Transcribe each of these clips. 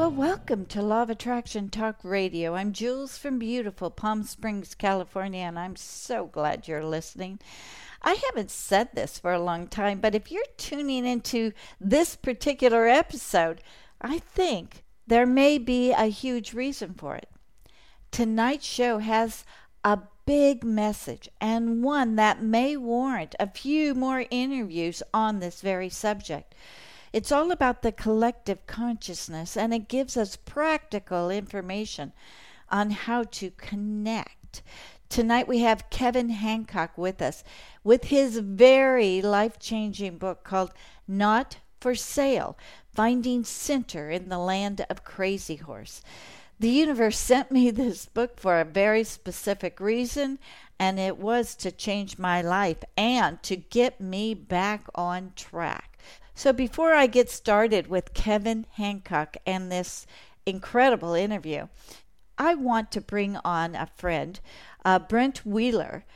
Well, welcome to Law of Attraction Talk Radio. I'm Jules from beautiful Palm Springs, California, and I'm so glad you're listening. I haven't said this for a long time, but if you're tuning into this particular episode, I think there may be a huge reason for it. Tonight's show has a big message and one that may warrant a few more interviews on this very subject. It's all about the collective consciousness and it gives us practical information on how to connect. Tonight we have Kevin Hancock with us with his very life changing book called Not for Sale Finding Center in the Land of Crazy Horse. The universe sent me this book for a very specific reason, and it was to change my life and to get me back on track. So, before I get started with Kevin Hancock and this incredible interview, I want to bring on a friend, uh, Brent Wheeler,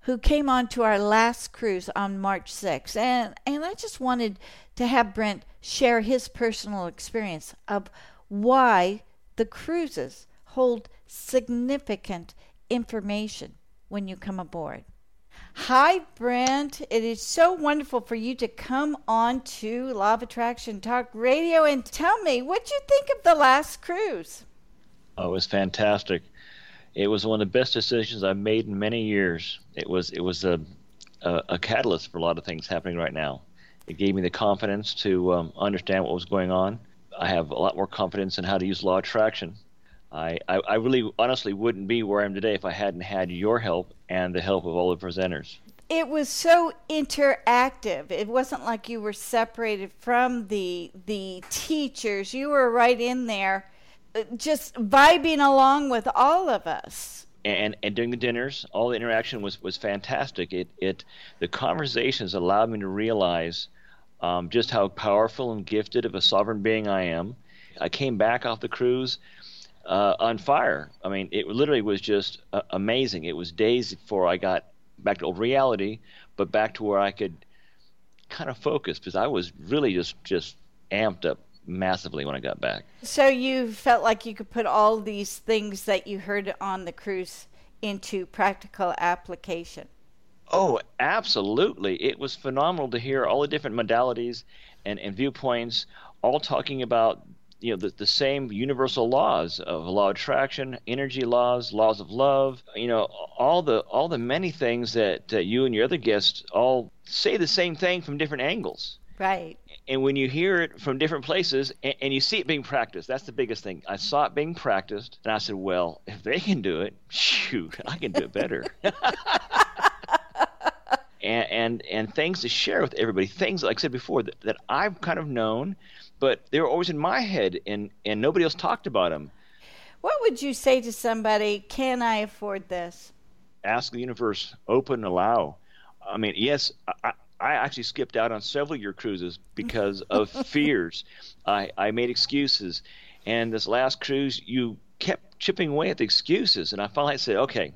who came on to our last cruise on March 6th. And, and I just wanted to have Brent share his personal experience of why the cruises hold significant information when you come aboard. Hi, Brent. It is so wonderful for you to come on to Law of Attraction Talk Radio and tell me what you think of the last cruise. Oh, it was fantastic. It was one of the best decisions I've made in many years. It was it was a a, a catalyst for a lot of things happening right now. It gave me the confidence to um, understand what was going on. I have a lot more confidence in how to use law of attraction. I, I, I really honestly wouldn't be where I am today if I hadn't had your help and the help of all the presenters it was so interactive. It wasn't like you were separated from the the teachers. You were right in there just vibing along with all of us. And, and during the dinners, all the interaction was, was fantastic. It, it the conversations allowed me to realize um, just how powerful and gifted of a sovereign being I am. I came back off the cruise uh, on fire. I mean, it literally was just uh, amazing. It was days before I got back to old reality, but back to where I could kind of focus because I was really just just amped up massively when I got back. So you felt like you could put all these things that you heard on the cruise into practical application. Oh, absolutely. It was phenomenal to hear all the different modalities and, and viewpoints all talking about you know the, the same universal laws of law of attraction energy laws laws of love you know all the all the many things that, that you and your other guests all say the same thing from different angles Right. And when you hear it from different places and, and, you see it being practiced, that's the biggest thing. I saw it being practiced, and I said, well, if they can do it, shoot, I can do it better. and, and and things to share with everybody, things like I said before that, that I've kind of known, but they were always in my head, and and nobody else talked about them. What would you say to somebody? Can I afford this? Ask the universe, open, allow. I mean, yes, I, I actually skipped out on several of your cruises because of fears. I, I made excuses. And this last cruise, you kept chipping away at the excuses. And I finally said, okay,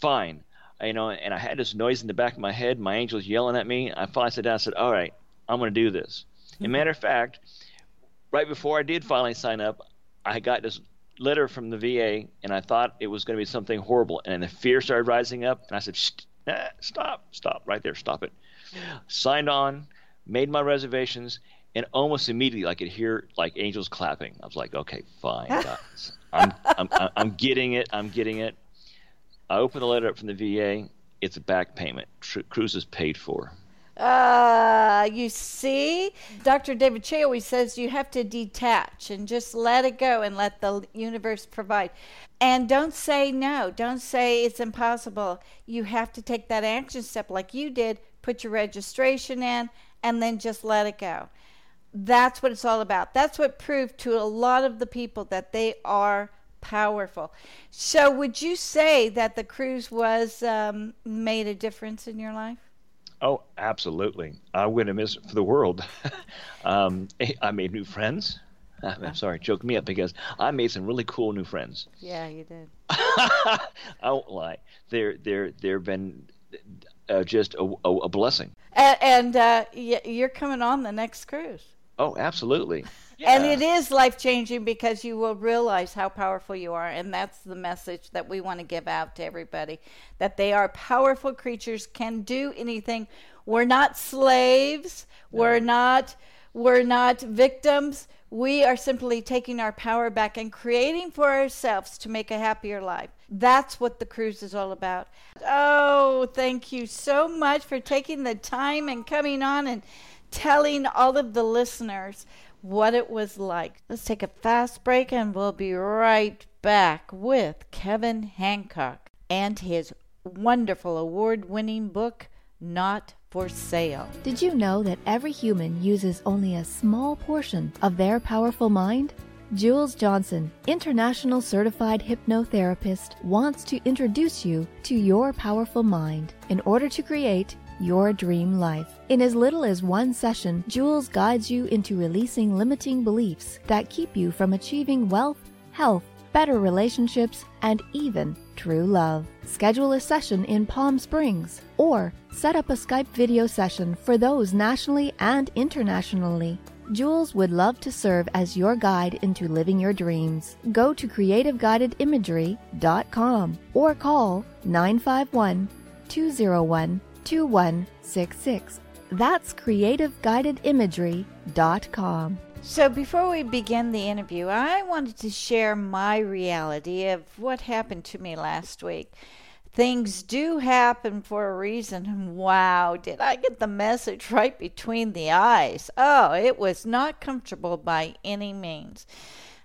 fine. You know, and I had this noise in the back of my head. My angel's yelling at me. I finally sat down and said, all right, I'm going to do this. Mm-hmm. And matter of fact, right before I did finally sign up, I got this letter from the VA, and I thought it was going to be something horrible. And the fear started rising up, and I said, stop, stop, right there, stop it signed on, made my reservations, and almost immediately I could hear like angels clapping. I was like, okay, fine, guys. I'm, I'm, I'm getting it. I'm getting it. I opened the letter up from the VA. It's a back payment. Tr- cruise is paid for. Uh, you see, Dr. David Che always says you have to detach and just let it go and let the universe provide. And don't say no. Don't say it's impossible. You have to take that action step like you did put your registration in, and then just let it go. That's what it's all about. That's what proved to a lot of the people that they are powerful. So, would you say that the cruise was um, made a difference in your life? Oh, absolutely. I wouldn't miss it for the world. um, I made new friends. I'm sorry, choke me up because I made some really cool new friends. Yeah, you did. I won't lie. They're they're they've been uh, just a, a, a, blessing. And, and uh, you're coming on the next cruise. Oh, absolutely. Yeah. And it is life changing because you will realize how powerful you are. And that's the message that we want to give out to everybody that they are powerful creatures, can do anything. We're not slaves, no. we're not. We're not victims. We are simply taking our power back and creating for ourselves to make a happier life. That's what the cruise is all about. Oh, thank you so much for taking the time and coming on and telling all of the listeners what it was like. Let's take a fast break and we'll be right back with Kevin Hancock and his wonderful award winning book, Not for Sale. Did you know that every human uses only a small portion of their powerful mind? Jules Johnson, international certified hypnotherapist, wants to introduce you to your powerful mind in order to create your dream life. In as little as one session, Jules guides you into releasing limiting beliefs that keep you from achieving wealth, health, better relationships, and even true love. Schedule a session in Palm Springs or set up a Skype video session for those nationally and internationally. Jules would love to serve as your guide into living your dreams. Go to creativeguidedimagery.com or call 951 201 2166. That's creativeguidedimagery.com. So, before we begin the interview, I wanted to share my reality of what happened to me last week. Things do happen for a reason, wow, did I get the message right between the eyes? Oh, it was not comfortable by any means.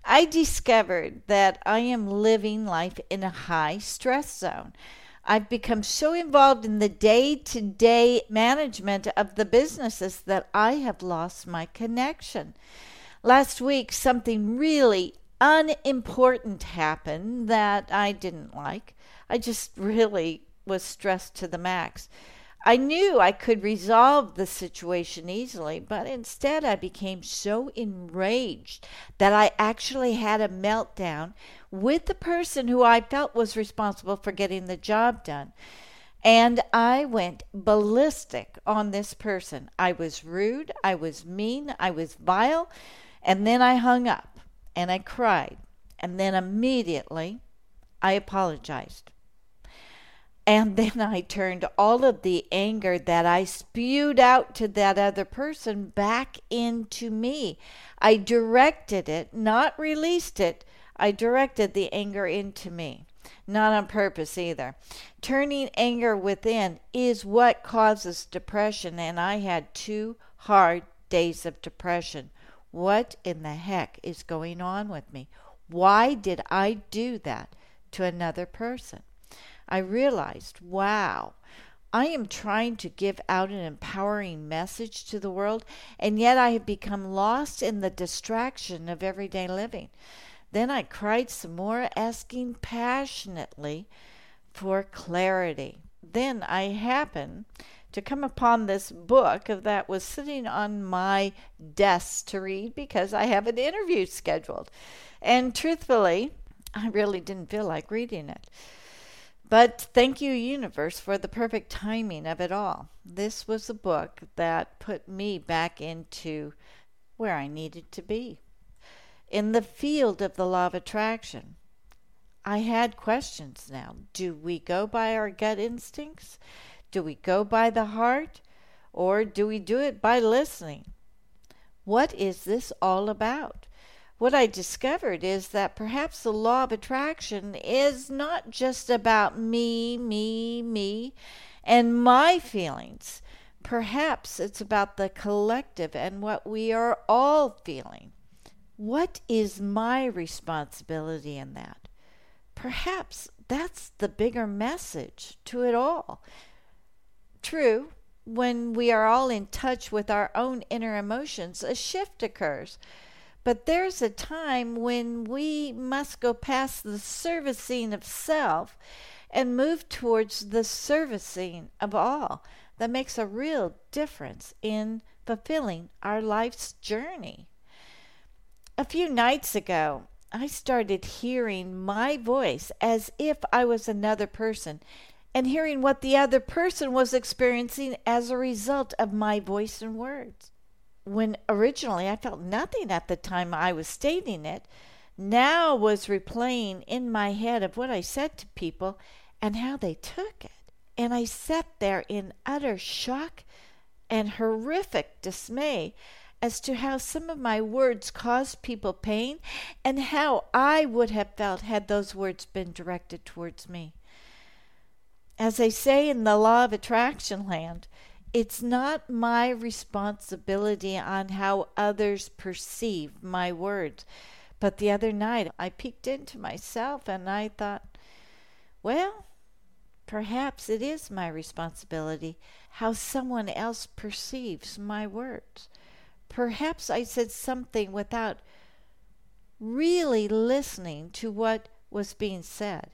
I discovered that I am living life in a high stress zone. I've become so involved in the day to day management of the businesses that I have lost my connection. Last week, something really unimportant happened that I didn't like. I just really was stressed to the max. I knew I could resolve the situation easily, but instead I became so enraged that I actually had a meltdown with the person who I felt was responsible for getting the job done. And I went ballistic on this person. I was rude, I was mean, I was vile, and then I hung up and I cried. And then immediately I apologized. And then I turned all of the anger that I spewed out to that other person back into me. I directed it, not released it. I directed the anger into me. Not on purpose either. Turning anger within is what causes depression, and I had two hard days of depression. What in the heck is going on with me? Why did I do that to another person? I realized, wow, I am trying to give out an empowering message to the world, and yet I have become lost in the distraction of everyday living. Then I cried some more, asking passionately for clarity. Then I happened to come upon this book that was sitting on my desk to read because I have an interview scheduled. And truthfully, I really didn't feel like reading it. But thank you, universe, for the perfect timing of it all. This was a book that put me back into where I needed to be in the field of the law of attraction. I had questions now. Do we go by our gut instincts? Do we go by the heart? Or do we do it by listening? What is this all about? What I discovered is that perhaps the law of attraction is not just about me, me, me, and my feelings. Perhaps it's about the collective and what we are all feeling. What is my responsibility in that? Perhaps that's the bigger message to it all. True, when we are all in touch with our own inner emotions, a shift occurs. But there's a time when we must go past the servicing of self and move towards the servicing of all. That makes a real difference in fulfilling our life's journey. A few nights ago, I started hearing my voice as if I was another person and hearing what the other person was experiencing as a result of my voice and words. When originally I felt nothing at the time I was stating it, now was replaying in my head of what I said to people and how they took it. And I sat there in utter shock and horrific dismay as to how some of my words caused people pain and how I would have felt had those words been directed towards me. As they say in the law of attraction land, it's not my responsibility on how others perceive my words. But the other night I peeked into myself and I thought, well, perhaps it is my responsibility how someone else perceives my words. Perhaps I said something without really listening to what was being said.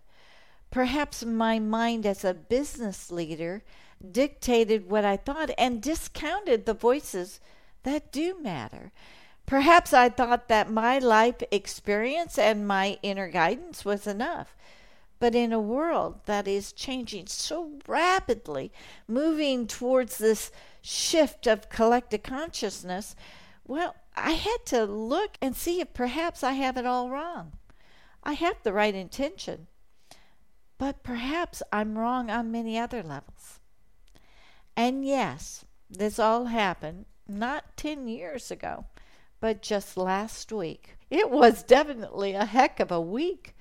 Perhaps my mind as a business leader dictated what I thought and discounted the voices that do matter. Perhaps I thought that my life experience and my inner guidance was enough. But in a world that is changing so rapidly, moving towards this shift of collective consciousness, well, I had to look and see if perhaps I have it all wrong. I have the right intention, but perhaps I'm wrong on many other levels. And yes, this all happened not 10 years ago, but just last week. It was definitely a heck of a week,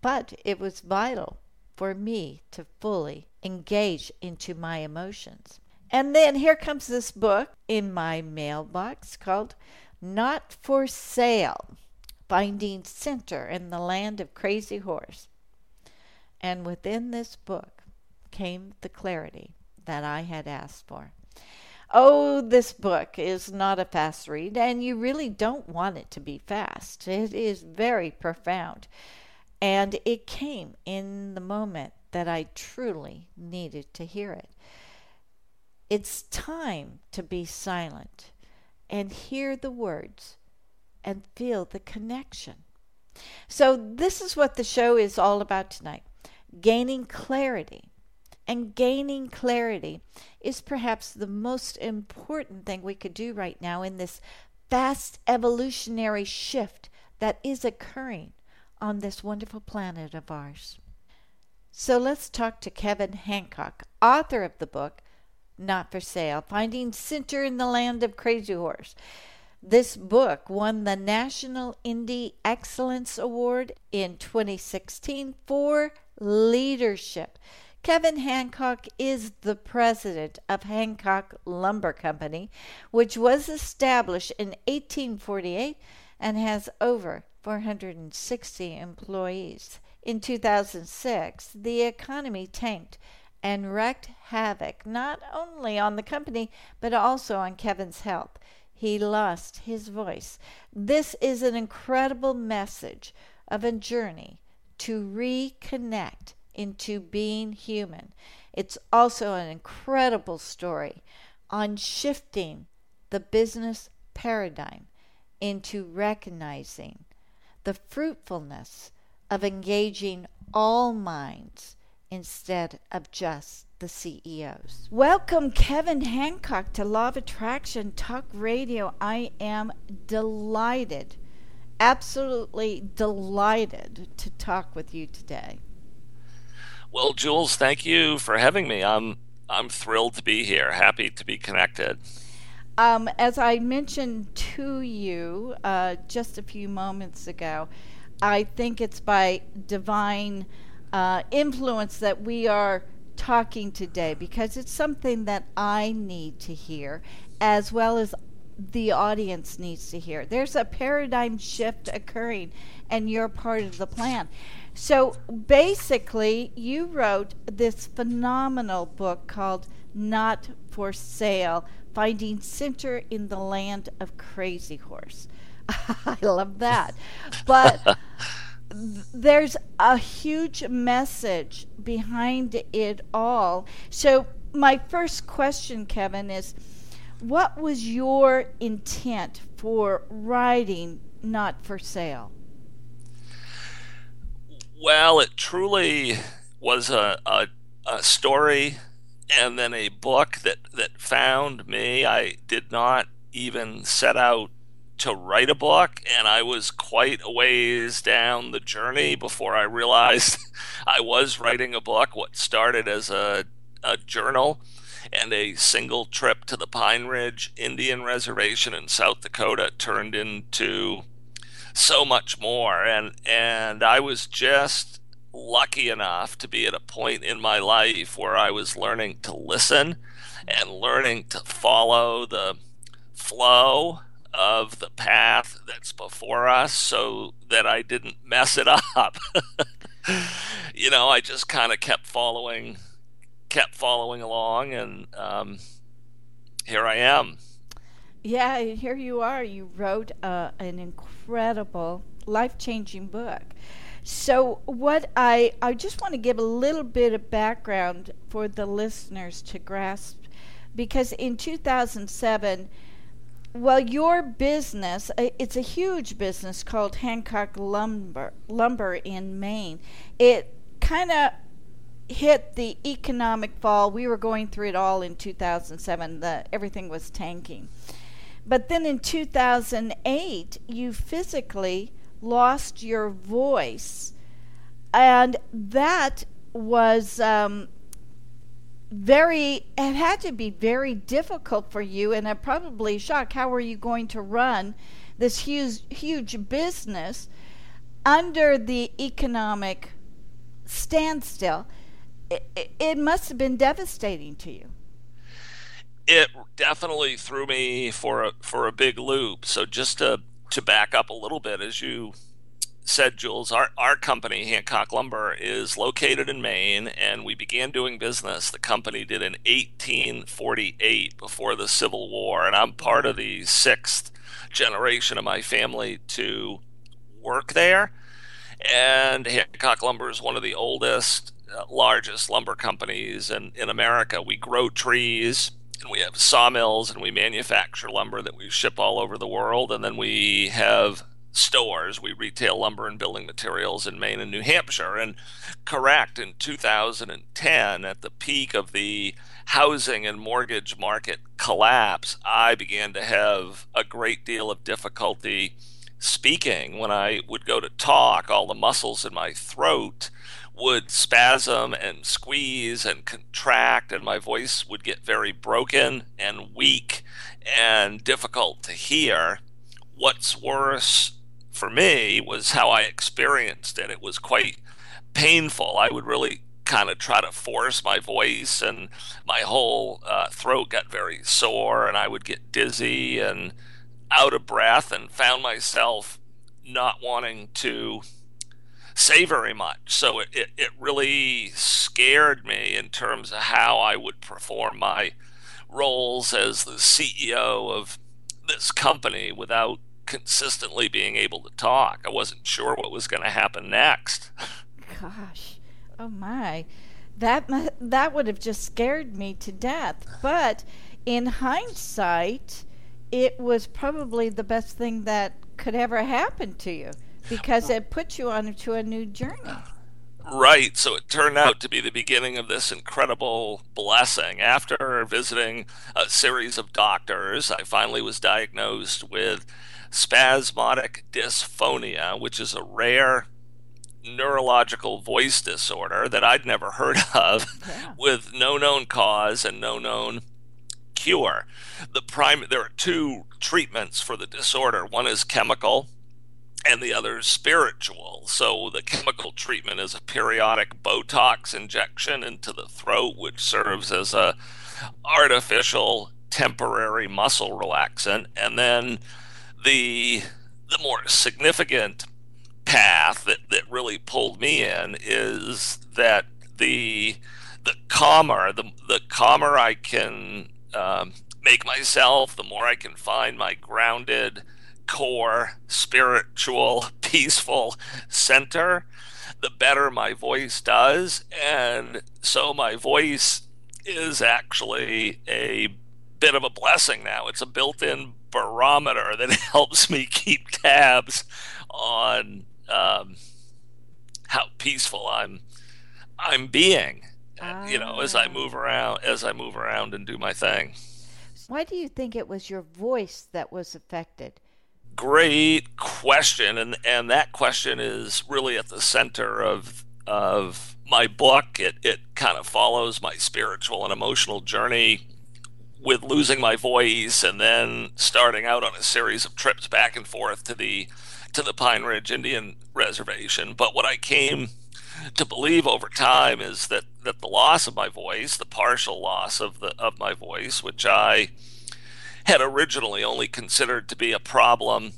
but it was vital for me to fully engage into my emotions. And then here comes this book in my mailbox called Not for Sale Finding Center in the Land of Crazy Horse. And within this book came the clarity that I had asked for. Oh, this book is not a fast read, and you really don't want it to be fast. It is very profound. And it came in the moment that I truly needed to hear it. It's time to be silent and hear the words and feel the connection. So, this is what the show is all about tonight gaining clarity. And gaining clarity is perhaps the most important thing we could do right now in this fast evolutionary shift that is occurring on this wonderful planet of ours. So let's talk to Kevin Hancock, author of the book not for sale. Finding Center in the Land of Crazy Horse. This book won the National Indie Excellence Award in 2016 for leadership. Kevin Hancock is the president of Hancock Lumber Company, which was established in 1848 and has over 460 employees. In 2006, the economy tanked and wreaked havoc not only on the company but also on Kevin's health. He lost his voice. This is an incredible message of a journey to reconnect into being human. It's also an incredible story on shifting the business paradigm into recognizing the fruitfulness of engaging all minds instead of just the CEOs. Welcome, Kevin Hancock, to Law of Attraction Talk Radio. I am delighted, absolutely delighted to talk with you today. Well, Jules, thank you for having me. I'm I'm thrilled to be here. Happy to be connected. Um, as I mentioned to you uh, just a few moments ago, I think it's by divine uh, influence that we are talking today because it's something that I need to hear as well as the audience needs to hear. There's a paradigm shift occurring, and you're part of the plan. So basically, you wrote this phenomenal book called not for sale. Finding center in the land of Crazy Horse. I love that. But there's a huge message behind it all. So, my first question, Kevin, is what was your intent for writing Not for Sale? Well, it truly was a, a, a story and then a book that, that found me. I did not even set out to write a book, and I was quite a ways down the journey before I realized I was writing a book. What started as a, a journal and a single trip to the Pine Ridge Indian Reservation in South Dakota turned into so much more. And and I was just lucky enough to be at a point in my life where I was learning to listen and learning to follow the flow of the path that's before us so that I didn't mess it up. you know, I just kind of kept following, kept following along, and um, here I am. Yeah, here you are. You wrote uh, an incredible, life changing book. So, what I, I just want to give a little bit of background for the listeners to grasp because in 2007, well, your business, uh, it's a huge business called Hancock Lumber, Lumber in Maine. It kind of hit the economic fall. We were going through it all in 2007. The, everything was tanking. But then in 2008, you physically lost your voice. And that was um, very it had to be very difficult for you and probably shock. How are you going to run this huge huge business under the economic standstill? It, it must have been devastating to you it definitely threw me for a for a big loop so just to to back up a little bit as you said Jules, our, our company, Hancock Lumber, is located in Maine, and we began doing business. The company did in 1848 before the Civil War, and I'm part of the sixth generation of my family to work there. And Hancock Lumber is one of the oldest, uh, largest lumber companies in, in America. We grow trees, and we have sawmills, and we manufacture lumber that we ship all over the world, and then we have stores. We retail lumber and building materials in Maine and New Hampshire. And correct, in 2010, at the peak of the housing and mortgage market collapse, I began to have a great deal of difficulty speaking. When I would go to talk, all the muscles in my throat would spasm and squeeze and contract, and my voice would get very broken and weak and difficult to hear. What's worse, for me was how I experienced it. It was quite painful. I would really kind of try to force my voice, and my whole uh, throat got very sore, and I would get dizzy and out of breath, and found myself not wanting to say very much. So it, it, it really scared me in terms of how I would perform my roles as the CEO of this company without consistently being able to talk. I wasn't sure what was going to happen next. Gosh, oh my, that that would have just scared me to death. But in hindsight, it was probably the best thing that could ever happen to you because it put you on to a new journey. Right. So it turned out to be the beginning of this incredible blessing. After visiting a series of doctors, I finally was diagnosed with spasmodic dysphonia, which is a rare neurological voice disorder that I'd never heard of yeah. with no known cause and no known cure. The prime there are two treatments for the disorder. One is chemical and the other is spiritual. So the chemical treatment is a periodic Botox injection into the throat which serves as a artificial temporary muscle relaxant and then the the more significant path that, that really pulled me in is that the the calmer, the the calmer I can um, make myself, the more I can find my grounded core, spiritual, peaceful center, the better my voice does. And so my voice is actually a bit of a blessing now. It's a built in barometer that helps me keep tabs on um, how peaceful I'm I'm being. Ah. You know, as I move around as I move around and do my thing. Why do you think it was your voice that was affected? Great question, and and that question is really at the center of of my book. It it kind of follows my spiritual and emotional journey with losing my voice and then starting out on a series of trips back and forth to the to the Pine Ridge Indian Reservation. But what I came to believe over time is that, that the loss of my voice, the partial loss of the of my voice, which I had originally only considered to be a problem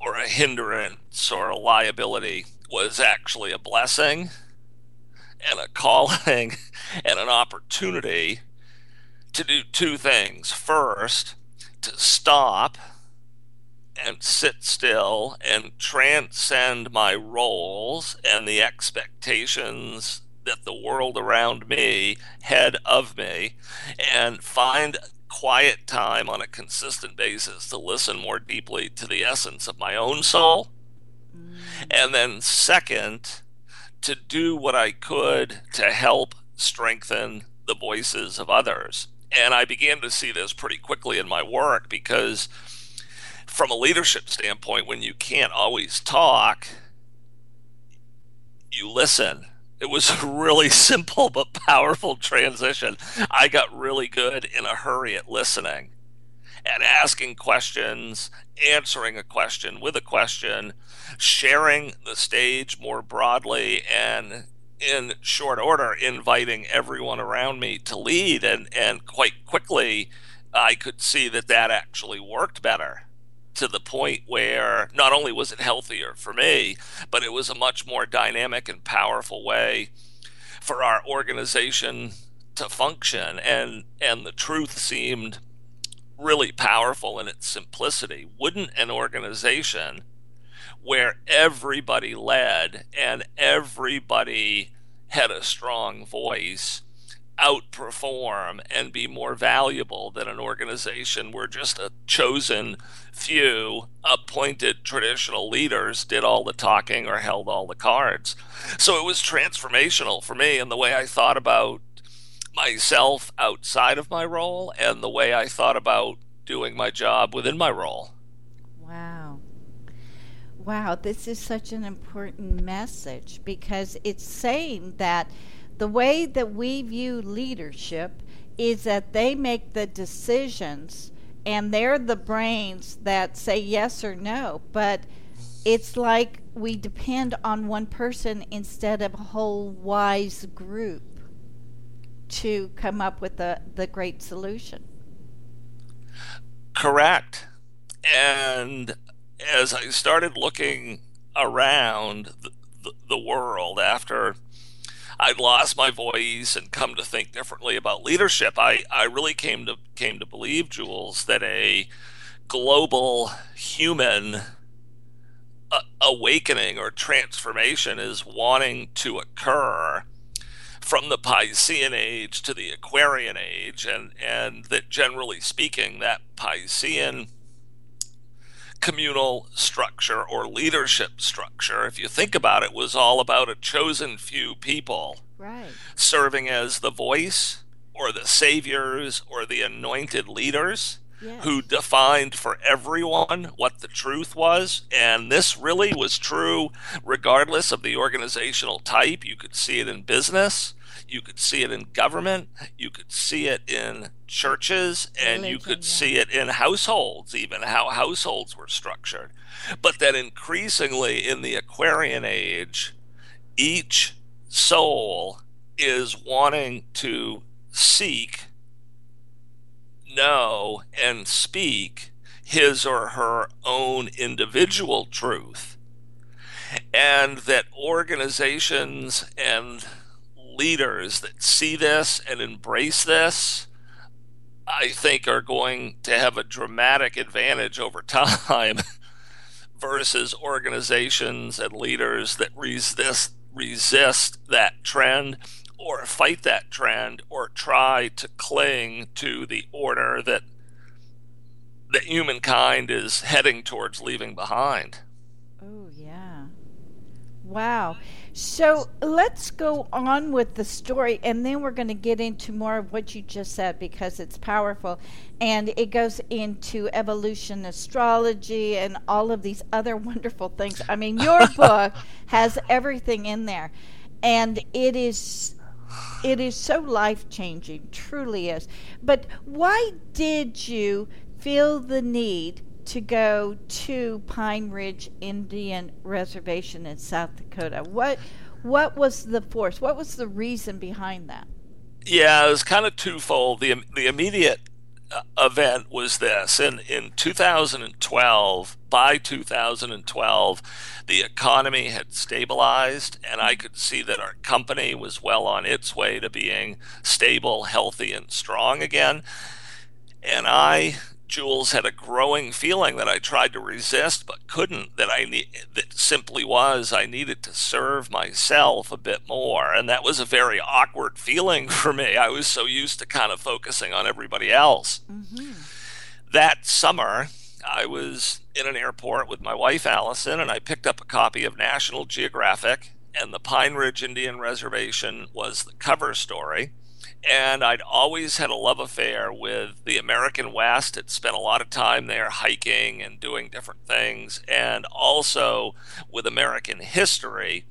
or a hindrance or a liability, was actually a blessing and a calling and an opportunity to do two things. First, to stop and sit still and transcend my roles and the expectations that the world around me had of me and find quiet time on a consistent basis to listen more deeply to the essence of my own soul. Mm. And then, second, to do what I could to help strengthen the voices of others. And I began to see this pretty quickly in my work because from a leadership standpoint, when you can't always talk, you listen. It was a really simple but powerful transition. I got really good in a hurry at listening and asking questions, answering a question with a question, sharing the stage more broadly, and in short order, inviting everyone around me to lead. And, and quite quickly, I could see that that actually worked better to the point where not only was it healthier for me, but it was a much more dynamic and powerful way for our organization to function. And and the truth seemed really powerful in its simplicity. Wouldn't an organization where everybody led and everybody had a strong voice outperform and be more valuable than an organization where just a chosen few appointed traditional leaders did all the talking or held all the cards. So it was transformational for me in the way I thought about myself outside of my role and the way I thought about doing my job within my role. Wow. Wow, this is such an important message because it's saying that the way that we view leadership is that they make the decisions and they're the brains that say yes or no. But it's like we depend on one person instead of a whole wise group to come up with the, the great solution. Correct. And as I started looking around the, the, the world after I'd lost my voice and come to think differently about leadership, I, I really came to came to believe, Jules, that a global human uh, awakening or transformation is wanting to occur from the Piscean age to the Aquarian age, and, and that generally speaking, that Piscean communal structure or leadership structure, if you think about it, was all about a chosen few people right. serving as the voice or the saviors or the anointed leaders. Yes. Who defined for everyone what the truth was. And this really was true regardless of the organizational type. You could see it in business, you could see it in government, you could see it in churches, and Religion, you could yeah. see it in households, even how households were structured. But that increasingly in the Aquarian age, each soul is wanting to seek, know, and speak his or her own individual truth. And that organizations and leaders that see this and embrace this, I think are going to have a dramatic advantage over time versus organizations and leaders that resist resist that trend or fight that trend or try to cling to the order that that humankind is heading towards leaving behind. Oh yeah. Wow. So let's go on with the story, and then we're going to get into more of what you just said because it's powerful. And it goes into evolution astrology and all of these other wonderful things. I mean, your book has everything in there, and it is. It is so life changing, truly is. But why did you feel the need to go to Pine Ridge Indian Reservation in South Dakota. What what was the force? What was the reason behind that? Yeah, it was kind of twofold. The the immediate uh, event was this in in 2012 by 2012 the economy had stabilized and i could see that our company was well on its way to being stable healthy and strong again and i Jules had a growing feeling that I tried to resist but couldn't. That I need that simply was I needed to serve myself a bit more, and that was a very awkward feeling for me. I was so used to kind of focusing on everybody else. Mm-hmm. That summer, I was in an airport with my wife Allison, and I picked up a copy of National Geographic, and the Pine Ridge Indian Reservation was the cover story and I'd always had a love affair with the American West. Had spent a lot of time there hiking and doing different things, and also with American history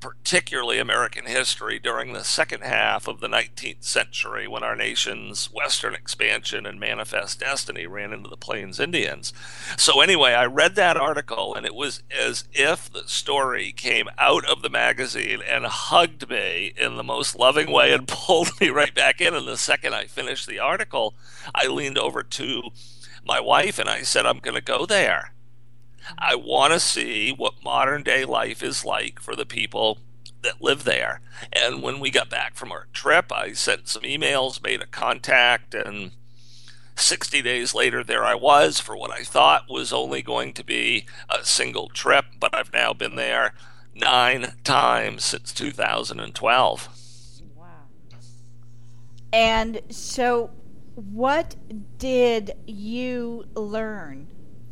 particularly American history during the second half of the 19th century when our nation's western expansion and manifest destiny ran into the Plains Indians. So, anyway, I read that article and it was as if the story came out of the magazine and hugged me in the most loving way and pulled me right back in. And the second I finished the article, I leaned over to my wife and I said, I'm going to go there. I want to see what modern day life is like for the people that live there. And when we got back from our trip, I sent some emails, made a contact, and 60 days later, there I was for what I thought was only going to be a single trip, but I've now been there nine times since 2012. Wow. And so, what did you learn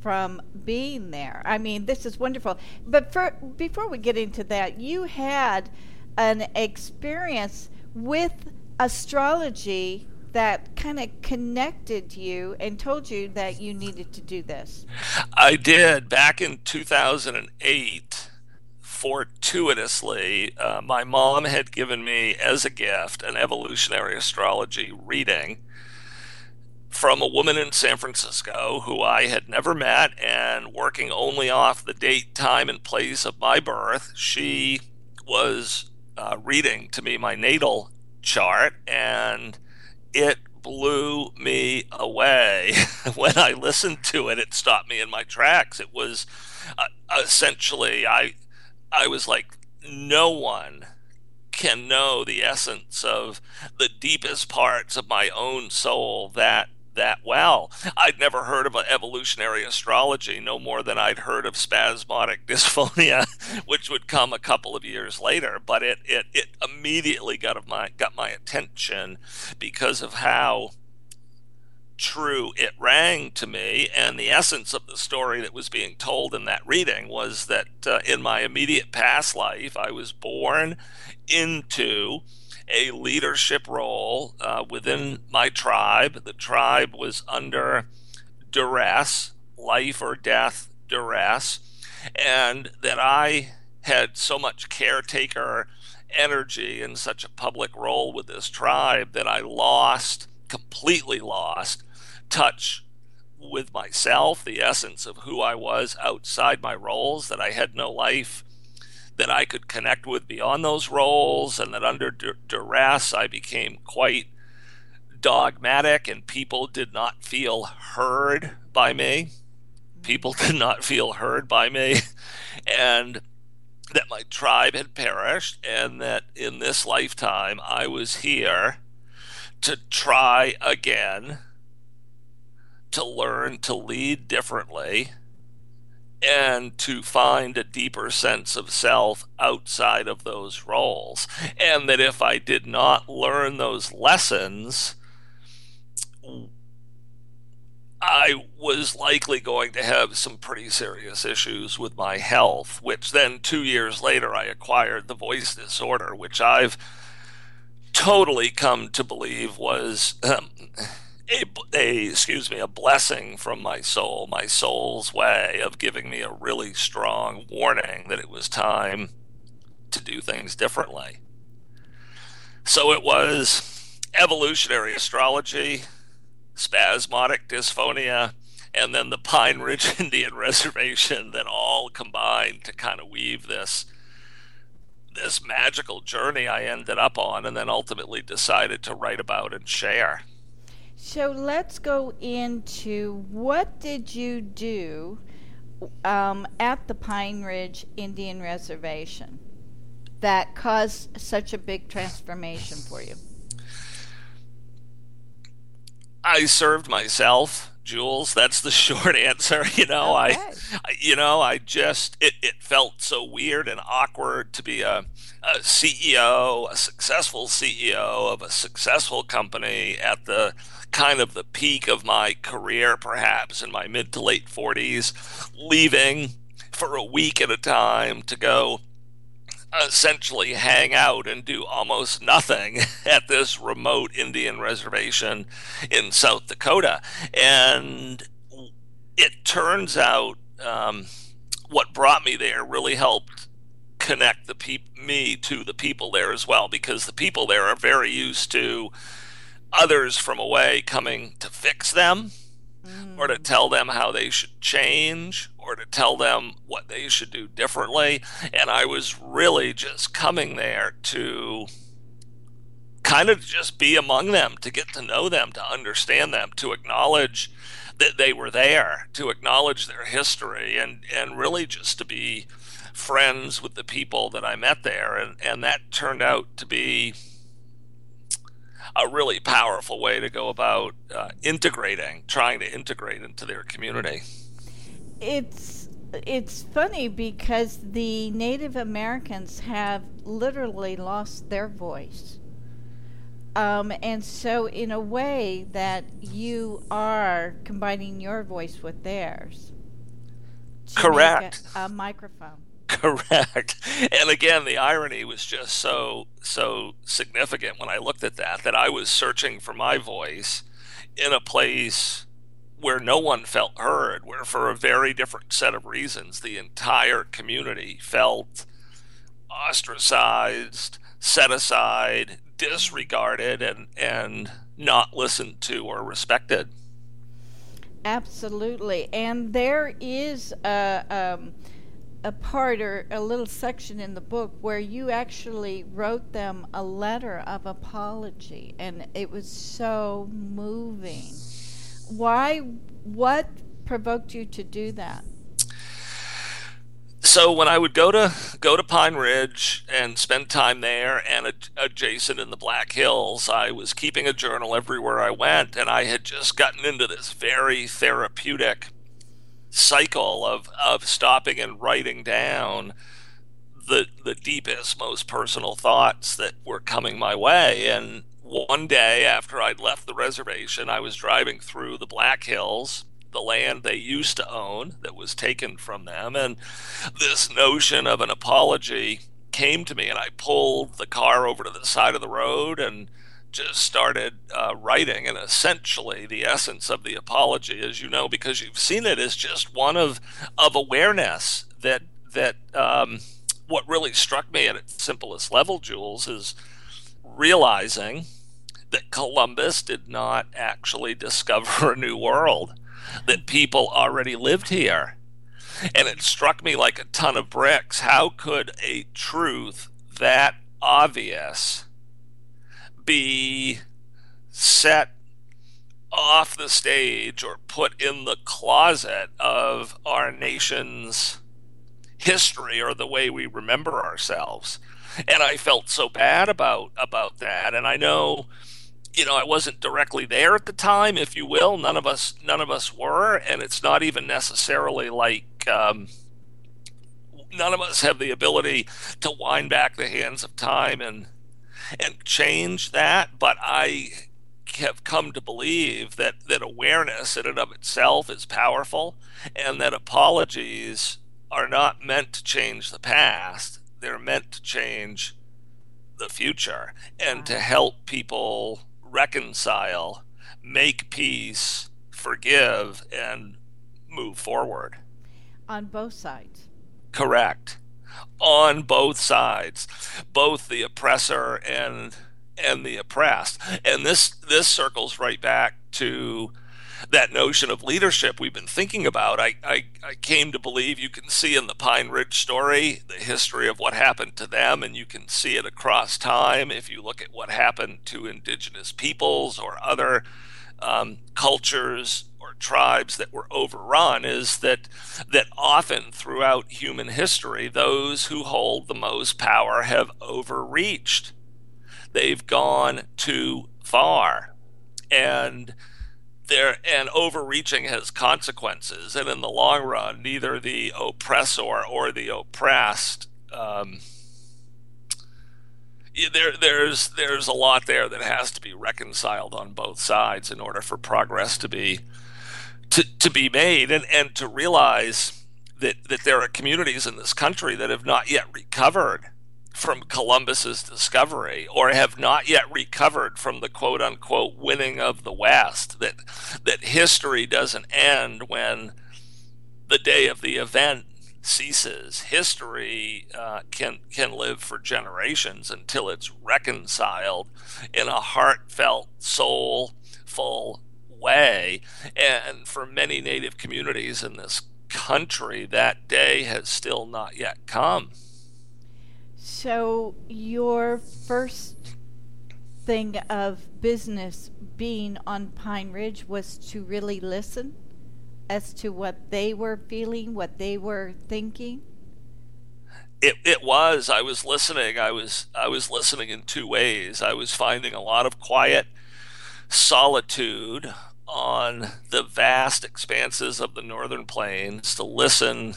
from being there. I mean, this is wonderful. But for, before we get into that, you had an experience with astrology that kind of connected you and told you that you needed to do this. I did back in 2008 fortuitously, uh, my mom had given me as a gift an evolutionary astrology reading from a woman in San Francisco who I had never met and working only off the date, time, and place of my birth. She was uh, reading to me my natal chart and it blew me away. when I listened to it, it stopped me in my tracks. It was uh, essentially, I, I was like, no one can know the essence of the deepest parts of my own soul that that well. I'd never heard of evolutionary astrology, no more than I'd heard of spasmodic dysphonia, which would come a couple of years later. But it, it, it immediately got my got my attention because of how true it rang to me. And the essence of the story that was being told in that reading was that uh, in my immediate past life, I was born into a leadership role uh, within my tribe. The tribe was under duress, life or death duress, and that I had so much caretaker energy in such a public role with this tribe that I lost, completely lost, touch with myself, the essence of who I was outside my roles, that I had no life that I could connect with beyond those roles, and that under duress I became quite dogmatic, and people did not feel heard by me. People did not feel heard by me. And that my tribe had perished and that in this lifetime I was here to try again, to learn to lead differently, and to find a deeper sense of self outside of those roles. And that if I did not learn those lessons, I was likely going to have some pretty serious issues with my health, which then two years later I acquired the voice disorder, which I've totally come to believe was um, a, a, excuse me a blessing from my soul, my soul's way of giving me a really strong warning that it was time to do things differently. So it was evolutionary astrology spasmodic dysphonia, and then the Pine Ridge Indian Reservation that all combined to kind of weave this this magical journey I ended up on and then ultimately decided to write about and share. So let's go into what did you do um, at the Pine Ridge Indian Reservation that caused such a big transformation for you? I served myself, Jules. That's the short answer. You know, okay. I, you know, I just it, it felt so weird and awkward to be a, a CEO, a successful CEO of a successful company at the kind of the peak of my career, perhaps in my mid to late forties, leaving for a week at a time to go essentially hang out and do almost nothing at this remote Indian reservation in South Dakota. And it turns out um, what brought me there really helped connect the me to the people there as well because the people there are very used to others from away coming to fix them mm. or to tell them how they should change or to tell them what they should do differently. And I was really just coming there to kind of just be among them, to get to know them, to understand them, to acknowledge that they were there, to acknowledge their history, and, and really just to be friends with the people that I met there. And, and that turned out to be a really powerful way to go about uh, integrating, trying to integrate into their community. It's it's funny because the Native Americans have literally lost their voice. Um, and so, in a way, that you are combining your voice with theirs. Correct. A, a microphone. Correct. And again, the irony was just so so significant when I looked at that that I was searching for my voice in a place where no one felt heard, where for a very different set of reasons the entire community felt ostracized, set aside, disregarded and and not listened to or respected. Absolutely. And there is a um, a part or a little section in the book where you actually wrote them a letter of apology, and it was so moving. Why? What provoked you to do that? So when I would go to go to Pine Ridge and spend time there and ad- adjacent in the Black Hills, I was keeping a journal everywhere I went, and I had just gotten into this very therapeutic cycle of, of stopping and writing down the the deepest, most personal thoughts that were coming my way. And one day after I'd left the reservation, I was driving through the Black Hills, the land they used to own that was taken from them, and this notion of an apology came to me, and I pulled the car over to the side of the road and just started uh, writing, and essentially the essence of the apology, as you know, because you've seen it, is just one of of awareness that that um, what really struck me at its simplest level, Jules, is realizing that Columbus did not actually discover a new world, that people already lived here. And it struck me like a ton of bricks. How could a truth that obvious be set off the stage or put in the closet of our nation's history or the way we remember ourselves. And I felt so bad about about that. And I know, you know, I wasn't directly there at the time, if you will. None of us none of us were, and it's not even necessarily like um, none of us have the ability to wind back the hands of time and and change that. But I have come to believe that that awareness in and of itself is powerful, and that apologies are not meant to change the past. They're meant to change the future and to help people reconcile, make peace, forgive, and move forward. On both sides. Correct. On both sides, both the oppressor and and the oppressed. And this this circles right back to that notion of leadership we've been thinking about. I, I, I came to believe you can see in the Pine Ridge story the history of what happened to them, and you can see it across time if you look at what happened to indigenous peoples or other um, cultures or tribes that were overrun is that that often throughout human history those who hold the most power have overreached. They've gone too far. And there and overreaching has consequences. And in the long run neither the oppressor or the oppressed um, there there's there's a lot there that has to be reconciled on both sides in order for progress to be to, to be made and, and to realize that, that there are communities in this country that have not yet recovered from Columbus's discovery or have not yet recovered from the quote unquote winning of the West. That that history doesn't end when the day of the event ceases. History uh, can can live for generations until it's reconciled in a heartfelt, soulful way. And for many Native communities in this country, that day has still not yet come. So, your first thing of business being on Pine Ridge was to really listen as to what they were feeling, what they were thinking? It, it was. I was listening. I was I was listening in two ways. I was finding a lot of quiet solitude on the vast expanses of the northern plains to listen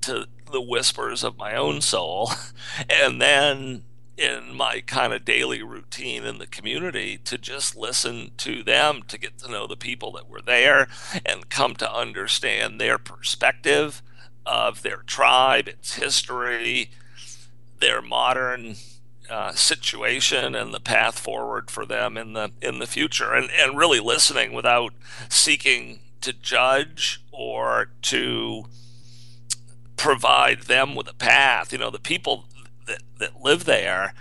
to the whispers of my own soul. And then in my kind of daily routine in the community to just listen to them, to get to know the people that were there and come to understand their perspective of their tribe, its history, their modern uh, situation and the path forward for them in the in the future and, and really listening without seeking to judge or to provide them with a path. You know, the people that, that live there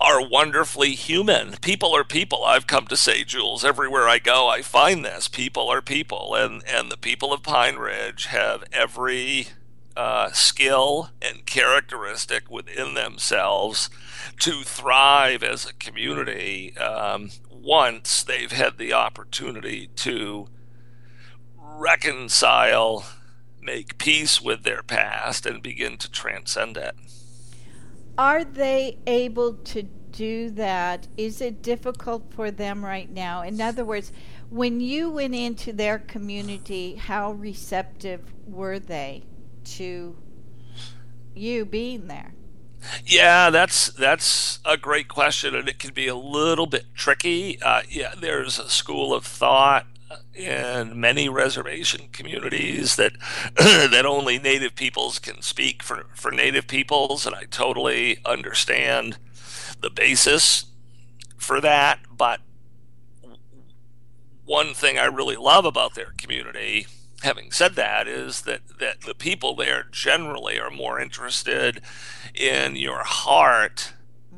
are wonderfully human. People are people. I've come to say, Jules, everywhere I go, I find this. People are people. And, and the people of Pine Ridge have every uh, skill and characteristic within themselves to thrive as a community um, once they've had the opportunity to reconcile make peace with their past and begin to transcend it. Are they able to do that? Is it difficult for them right now? In other words, when you went into their community, how receptive were they to you being there? Yeah, that's that's a great question, and it can be a little bit tricky. Uh, yeah, there's a school of thought in many reservation communities that that only native peoples can speak for, for native peoples and I totally understand the basis for that but one thing I really love about their community having said that is that that the people there generally are more interested in your heart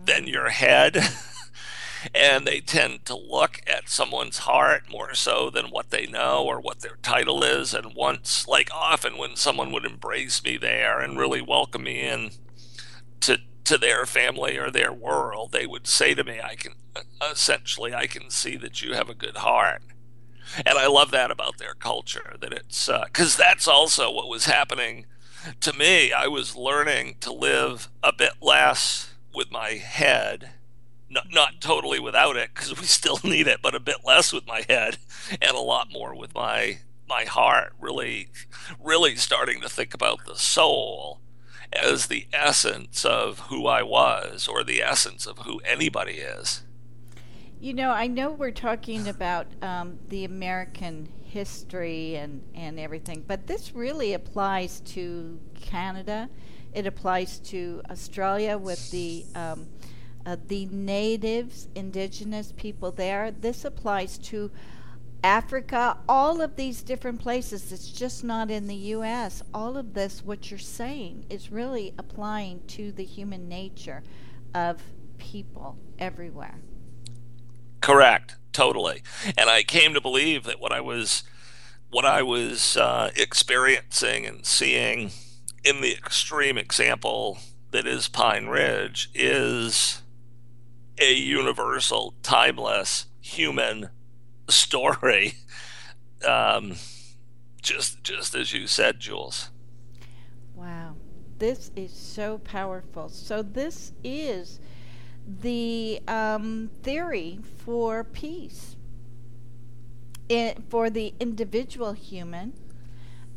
than your head and they tend to look at someone's heart more so than what they know or what their title is. And once, like often, when someone would embrace me there and really welcome me in to to their family or their world, they would say to me, "I can uh, essentially, I can see that you have a good heart." And I love that about their culture that it's because uh, that's also what was happening to me, I was learning to live a bit less with my head, not, not totally without it, because we still need it, but a bit less with my head and a lot more with my my heart really really starting to think about the soul as the essence of who I was or the essence of who anybody is. You know, I know we're talking about um, the American history and, and everything, but this really applies to Canada. It applies to Australia with the um, uh, the natives, indigenous people there. This applies to Africa, all of these different places. It's just not in the U.S. All of this, what you're saying, is really applying to the human nature of people everywhere. Correct, totally. And I came to believe that what I was, what I was uh, experiencing and seeing in the extreme example that is Pine Ridge is a universal, timeless human story. Um, just just as you said, Jules. Wow, this is so powerful. So this is the um, theory for peace, it, for the individual human,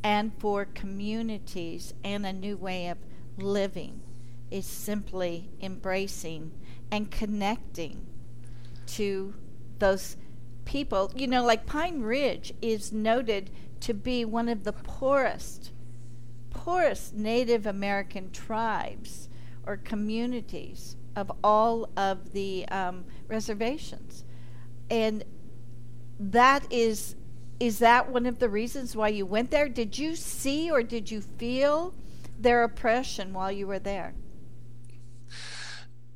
and for communities, and a new way of living is simply embracing and connecting to those people, you know, like Pine Ridge is noted to be one of the poorest, poorest Native American tribes or communities of all of the um, reservations. And that is is that one of the reasons why you went there? Did you see or did you feel their oppression while you were there?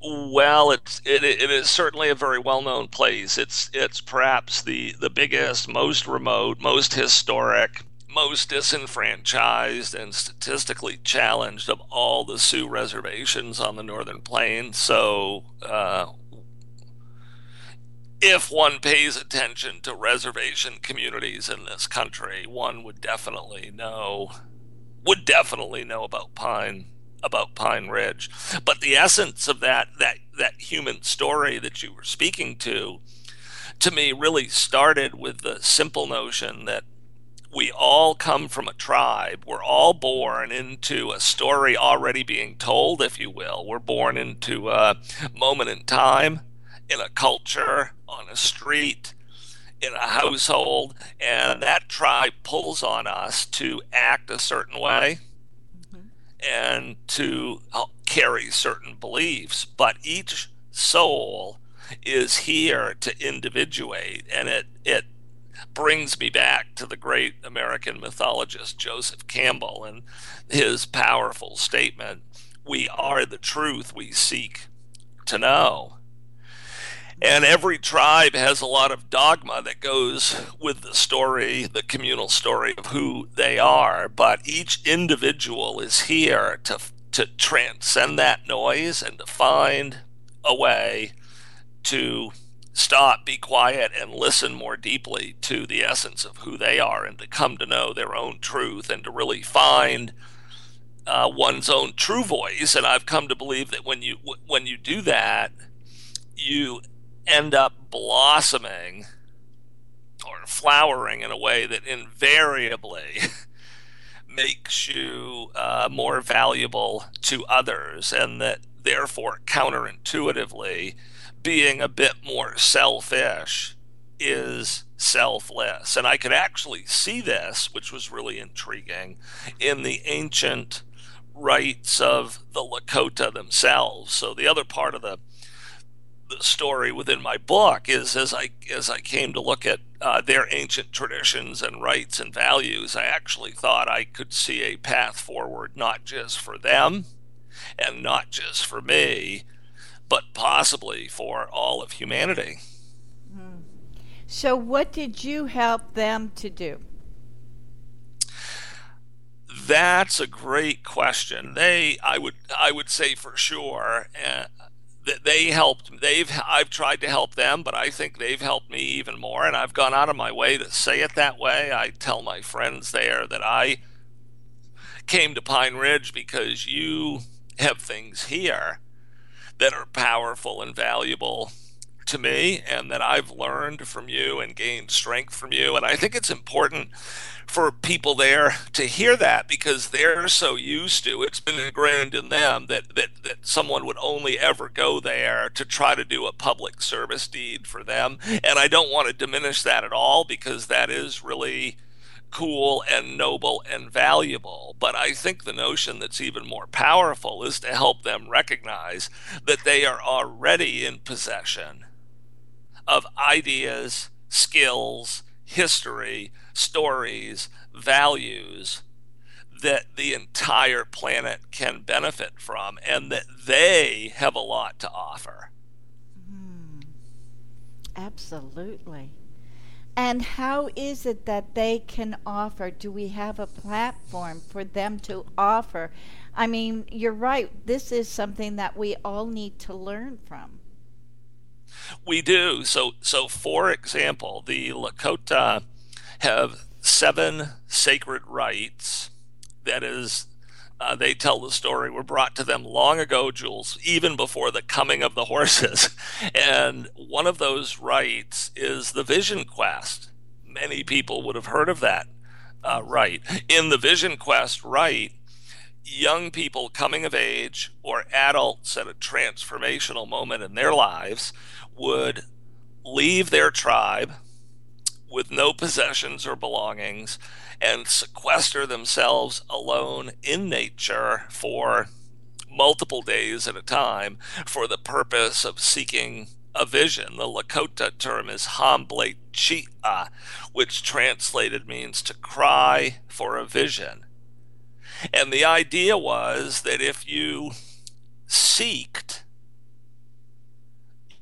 Well, it's it, it is certainly a very well known place. It's it's perhaps the the biggest, most remote, most historic, most disenfranchised, and statistically challenged of all the Sioux reservations on the Northern Plains. So. Uh, if one pays attention to reservation communities in this country, one would definitely know would definitely know about Pine about Pine Ridge. But the essence of that that that human story that you were speaking to, to me, really started with the simple notion that we all come from a tribe. We're all born into a story already being told, if you will. We're born into a moment in time, in a culture, on a street, in a household, and that tribe pulls on us to act a certain way mm-hmm. and to carry certain beliefs, but each soul is here to individuate, and it it brings me back to the great American mythologist Joseph Campbell and his powerful statement: "We are the truth we seek to know." And every tribe has a lot of dogma that goes with the story, the communal story of who they are. But each individual is here to, to transcend that noise and to find a way to stop, be quiet, and listen more deeply to the essence of who they are and to come to know their own truth and to really find. Uh, one's own true voice, and I've come to believe that when you when you do that, you end up blossoming or flowering in a way that invariably makes you uh, more valuable to others, and that therefore, counterintuitively, being a bit more selfish is selfless. And I could actually see this, which was really intriguing, in the ancient rites of the Lakota themselves. So, the other part of the the story within my book is as I as I came to look at uh, their ancient traditions and rights and values, I actually thought I could see a path forward, not just for them, and not just for me, but possibly for all of humanity. Mm. So, what did you help them to do? That's a great question. They, I would, I would say for sure, uh, that they helped they've I've tried to help them but I think they've helped me even more and I've gone out of my way to say it that way I tell my friends there that I came to Pine Ridge because you have things here that are powerful and valuable to me and that I've learned from you and gained strength from you. And I think it's important for people there to hear that because they're so used to it's been ingrained in them that, that, that someone would only ever go there to try to do a public service deed for them. And I don't want to diminish that at all because that is really cool and noble and valuable. But I think the notion that's even more powerful is to help them recognize that they are already in possession of ideas, skills, history, stories, values that the entire planet can benefit from and that they have a lot to offer. Mm, absolutely. And how is it that they can offer? Do we have a platform for them to offer? I mean, you're right. This is something that we all need to learn from. We do. So, so for example, the Lakota have seven sacred rites. That is, uh, they tell the story were brought to them long ago, Jules, even before the coming of the horses. And one of those rites is the Vision Quest. Many people would have heard of that uh, rite. In the Vision Quest rite, young people coming of age or adults at a transformational moment in their lives would leave their tribe with no possessions or belongings and sequester themselves alone in nature for multiple days at a time for the purpose of seeking a vision. The Lakota term is Hamble Chia, which translated means to cry for a vision. And the idea was that if you seeked,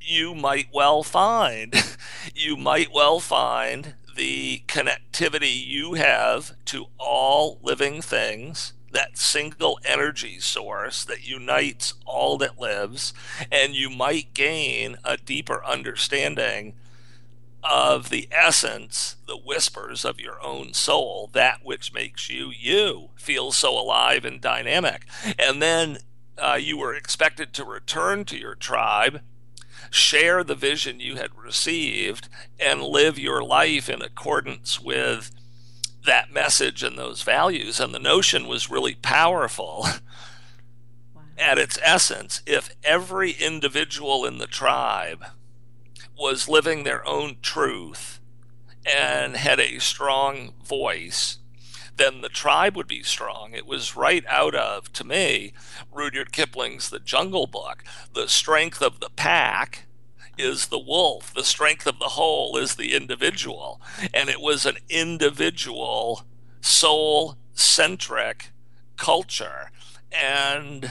you might well find. you might well find the connectivity you have to all living things, that single energy source that unites all that lives, and you might gain a deeper understanding of the essence, the whispers of your own soul, that which makes you you feel so alive and dynamic. And then uh, you were expected to return to your tribe, share the vision you had received, and live your life in accordance with that message and those values. And the notion was really powerful. Wow. At its essence, if every individual in the tribe was living their own truth and had a strong voice, then the tribe would be strong. It was right out of, to me, Rudyard Kipling's The Jungle Book. The strength of the pack is the wolf, the strength of the whole is the individual. And it was an individual, soul centric culture. And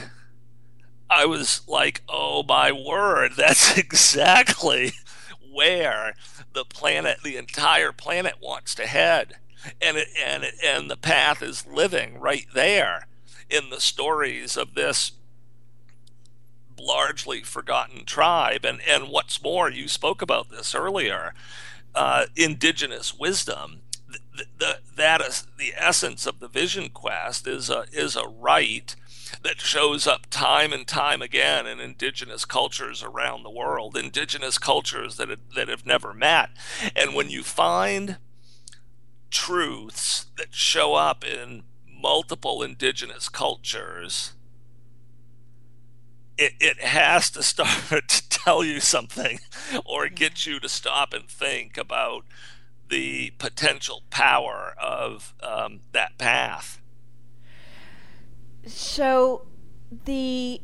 I was like, oh my word, that's exactly where the planet, the entire planet wants to head. And it, and it, and the path is living rite there in the stories of this largely forgotten tribe. And and what's more, you spoke about this earlier, uh, indigenous wisdom. The, the, that is the essence of the vision quest is a is a right that shows up time and time again in indigenous cultures around the world, indigenous cultures that that have never met. And when you find truths that show up in multiple indigenous cultures, it, it has to start to tell you something or get you to stop and think about the potential power of um, that path. So the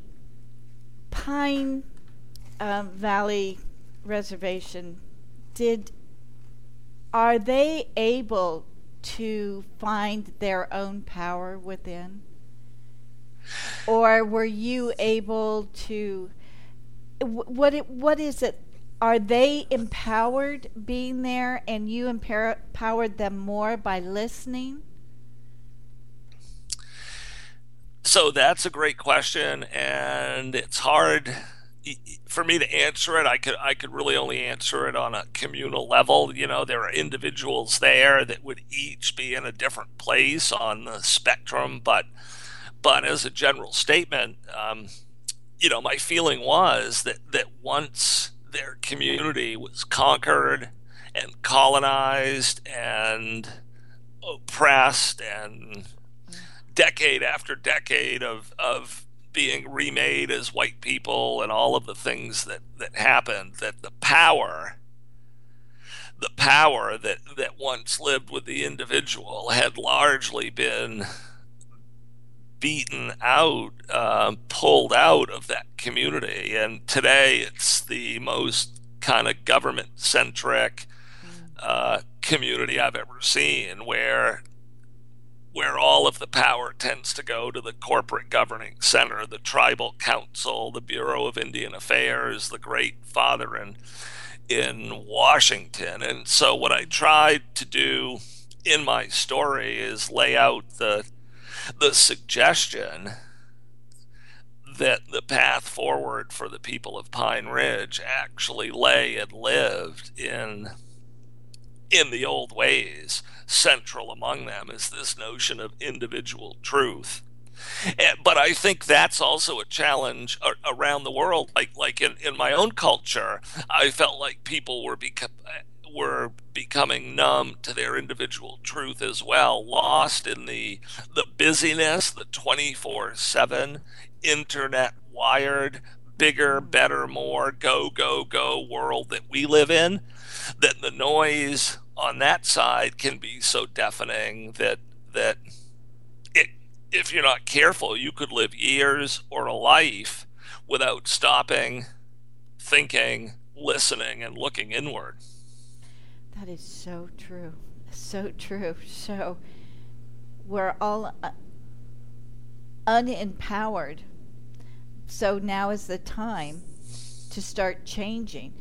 Pine uh, Valley Reservation did are they able to find their own power within? Or were you able to what it, what is it are they empowered being there and you empowered them more by listening? So that's a great question, and it's hard. For me to answer it, I could I could really only answer it on a communal level. You know, there are individuals there that would each be in a different place on the spectrum, but but as a general statement, um, you know, my feeling was that that once their community was conquered and colonized and oppressed and decade after decade of of being remade as white people and all of the things that, that happened, that the power, the power that, that once lived with the individual had largely been beaten out, uh, pulled out of that community. And today it's the most kind of government centric uh, community I've ever seen where where all of the power tends to go to the corporate governing center, the tribal council, the Bureau of Indian Affairs, the great father in, in Washington. And so, what I tried to do in my story is lay out the, the suggestion that the path forward for the people of Pine Ridge actually lay and lived in in the old ways central among them is this notion of individual truth. Eh, but I think that's also a challenge uh, around the world. Like like in, in my own culture, I felt like people were become eh, were becoming numb to their individual truth as well, lost in the the busyness, the twenty four seven internet wired, bigger, better, more, go go go world that we live in. That the noise on that side can be so deafening that that it, if you're not careful, you could live years or a life without stopping, thinking, listening, and looking inward. That is so true. So true. So we're all uh, unempowered. So now is the time to start changing.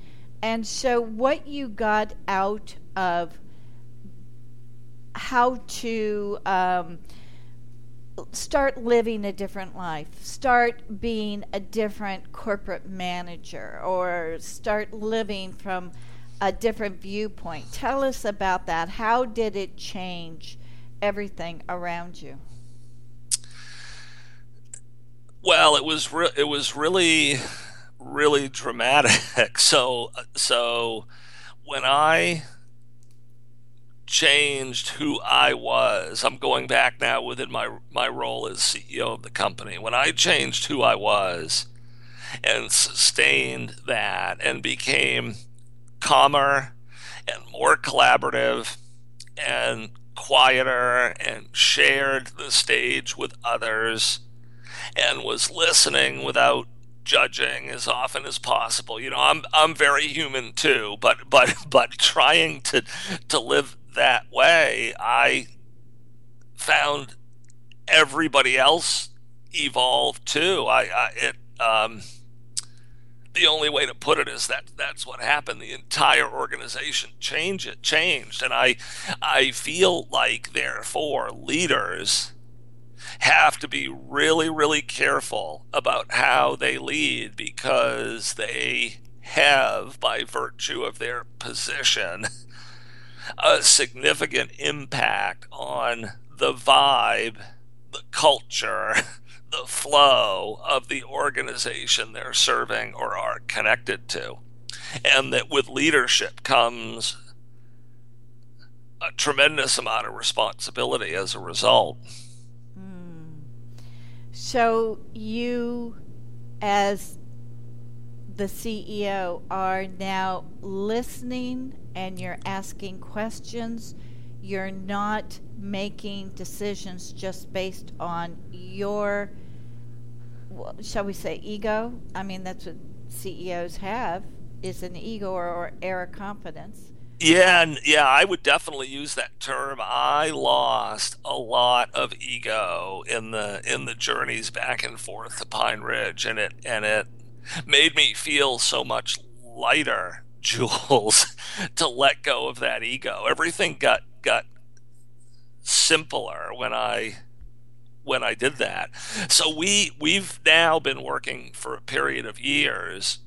And so, what you got out of how to um, start living a different life, start being a different corporate manager, or start living from a different viewpoint. Tell us about that. How did it change everything around you? Well, it was re- it was really really dramatic. So so when I changed who I was. I'm going back now within my my role as CEO of the company. When I changed who I was and sustained that and became calmer and more collaborative and quieter and shared the stage with others and was listening without judging as often as possible. You know, I'm I'm very human too, but but but trying to to live that way, I found everybody else evolved too. I, I it um, the only way to put it is that that's what happened. The entire organization changed it changed, and I I feel like therefore leaders have to be really really careful about how they lead because they have by virtue of their position a significant impact on the vibe, the culture, the flow of the organization they're serving or are connected to. And that with leadership comes a tremendous amount of responsibility as a result. Hmm. So, you, as the CEO, are now listening and you're asking questions. You're not making decisions just based on your, shall we say, ego. I mean, that's what CEOs have is an ego or, or air of confidence. Yeah, and yeah, I would definitely use that term. I lost a lot of ego in the in the journeys back and forth to Pine Ridge, and it and it made me feel so much lighter Jules to let go of that ego. Everything got got simpler when I when I did that. So we we've now been working for a period of years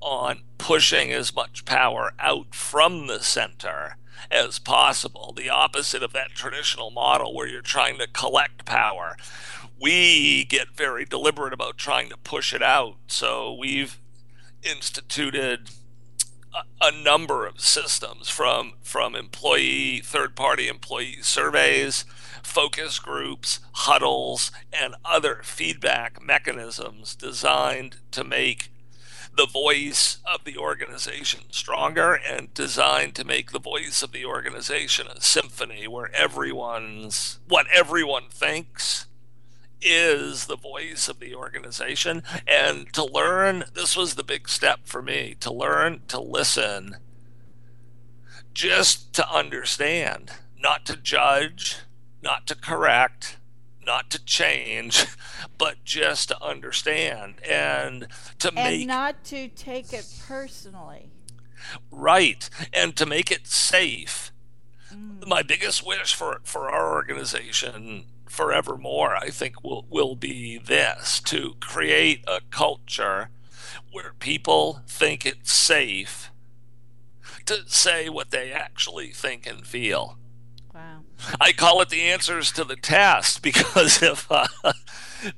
on pushing as much power out from the center as possible, the opposite of that traditional model where you're trying to collect power. We get very deliberate about trying to push it out. So we've instituted a, a number of systems from from employee third party employee surveys focus groups huddles and other feedback mechanisms designed to make the voice of the organization stronger and designed to make the voice of the organization a symphony where everyone's what everyone thinks is the voice of the organization and to learn this was the big step for me to learn to listen just to understand not to judge not to correct not to change, but just to understand and to and make not to take it personally. Right, and to make it safe. Mm. My biggest wish for for our organization forevermore, I think, will will be this: to create a culture where people think it's safe to say what they actually think and feel. I call it the answers to the test because if uh,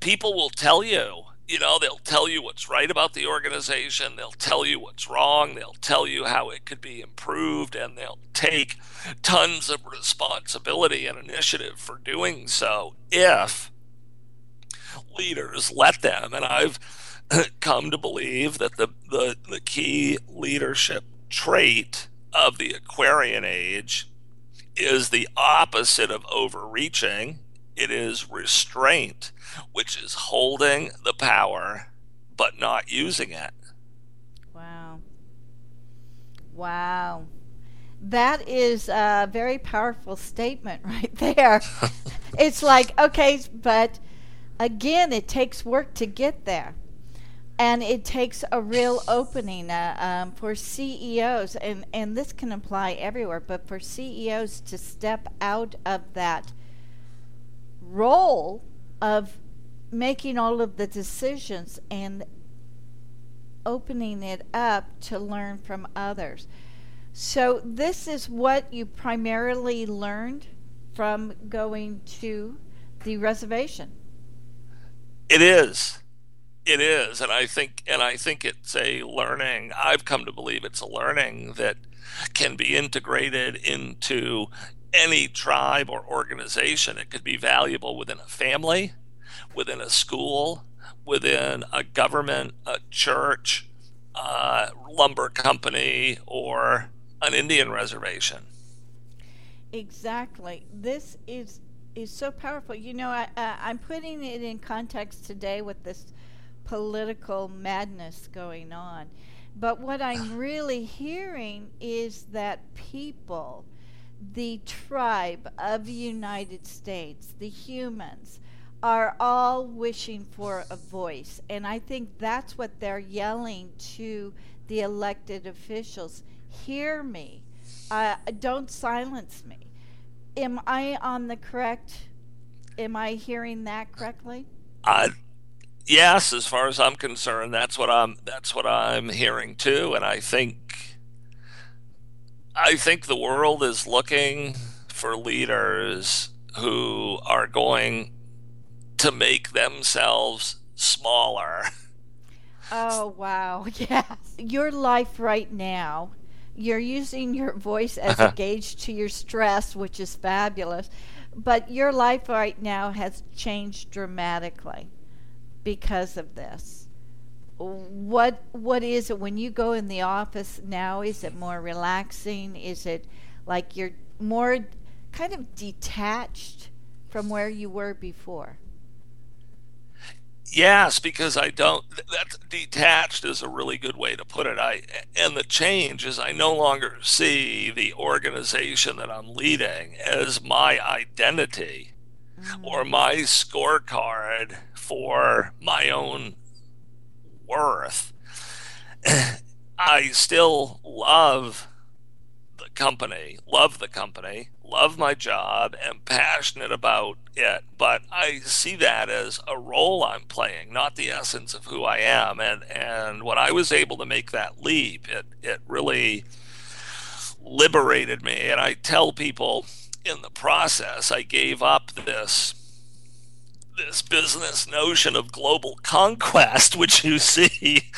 people will tell you, you know, they'll tell you what's right about the organization, they'll tell you what's wrong, they'll tell you how it could be improved, and they'll take tons of responsibility and initiative for doing so if leaders let them. And I've come to believe that the, the, the key leadership trait of the Aquarian age is the opposite of overreaching. It is restraint, which is holding the power but not using it. Wow. Wow. That is a very powerful statement right there. it's like, okay, but again, it takes work to get there and it takes a real opening uh, um, for CEOs, and, and this can apply everywhere, but for CEOs to step out of that role of making all of the decisions and opening it up to learn from others. So, this is what you primarily learned from going to the reservation. It is. It is, and I think, and I think it's a learning. I've come to believe it's a learning that can be integrated into any tribe or organization. It could be valuable within a family, within a school, within a government, a church, a lumber company, or an Indian reservation. Exactly. This is is so powerful. You know, I, I'm putting it in context today with this political madness going on. But what I'm really hearing is that people, the tribe of the United States, the humans, are all wishing for a voice. And I think that's what they're yelling to the elected officials hear me, uh, don't silence me. Am I on the correct? Am I hearing that correctly? Uh, yes, as far as I'm concerned, that's what I'm that's what I'm hearing too, and I think I think the world is looking for leaders who are going to make themselves smaller. Oh wow, yes. Your life right now, you're using your voice as a uh-huh. gauge to your stress, which is fabulous. But your life right now has changed dramatically because of this. What what is it when you go in the office now? Is it more relaxing? Is it like you're more kind of detached from where you were before? Yes, because I don't. That detached is a really good way to put it. I and the change is I no longer see the organization that I'm leading as my identity mm-hmm. or my scorecard for my own worth. I still love company, love the company, love my job, am passionate about it, but I see that as a role I'm playing, not the essence of who I am. And and when I was able to make that leap, it it really liberated me. And I tell people in the process, I gave up this this business notion of global conquest, which you see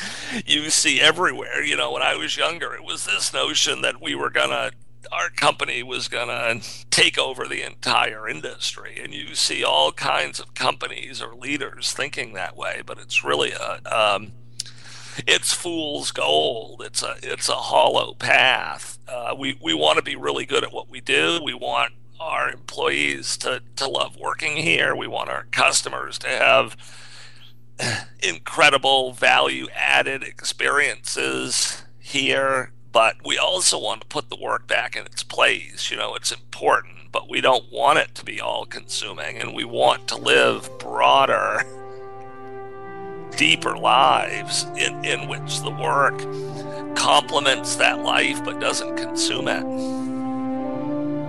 you see everywhere. You know, when I was younger, it was this notion that we were gonna our company was to take over the entire industry. And you see all kinds of companies or leaders thinking that way, but it's really a, um, it's fool's gold. It's a, it's a hollow path. Uh, we, we want to be really good at what we do. We want our employees to, to love working here. We want our customers to have incredible value added experiences here but we also want to put the work back in its place. You know, it's important, but we don't want it to be all consuming, and we want to live broader, deeper lives in, in which the work complements that life but doesn't consume it.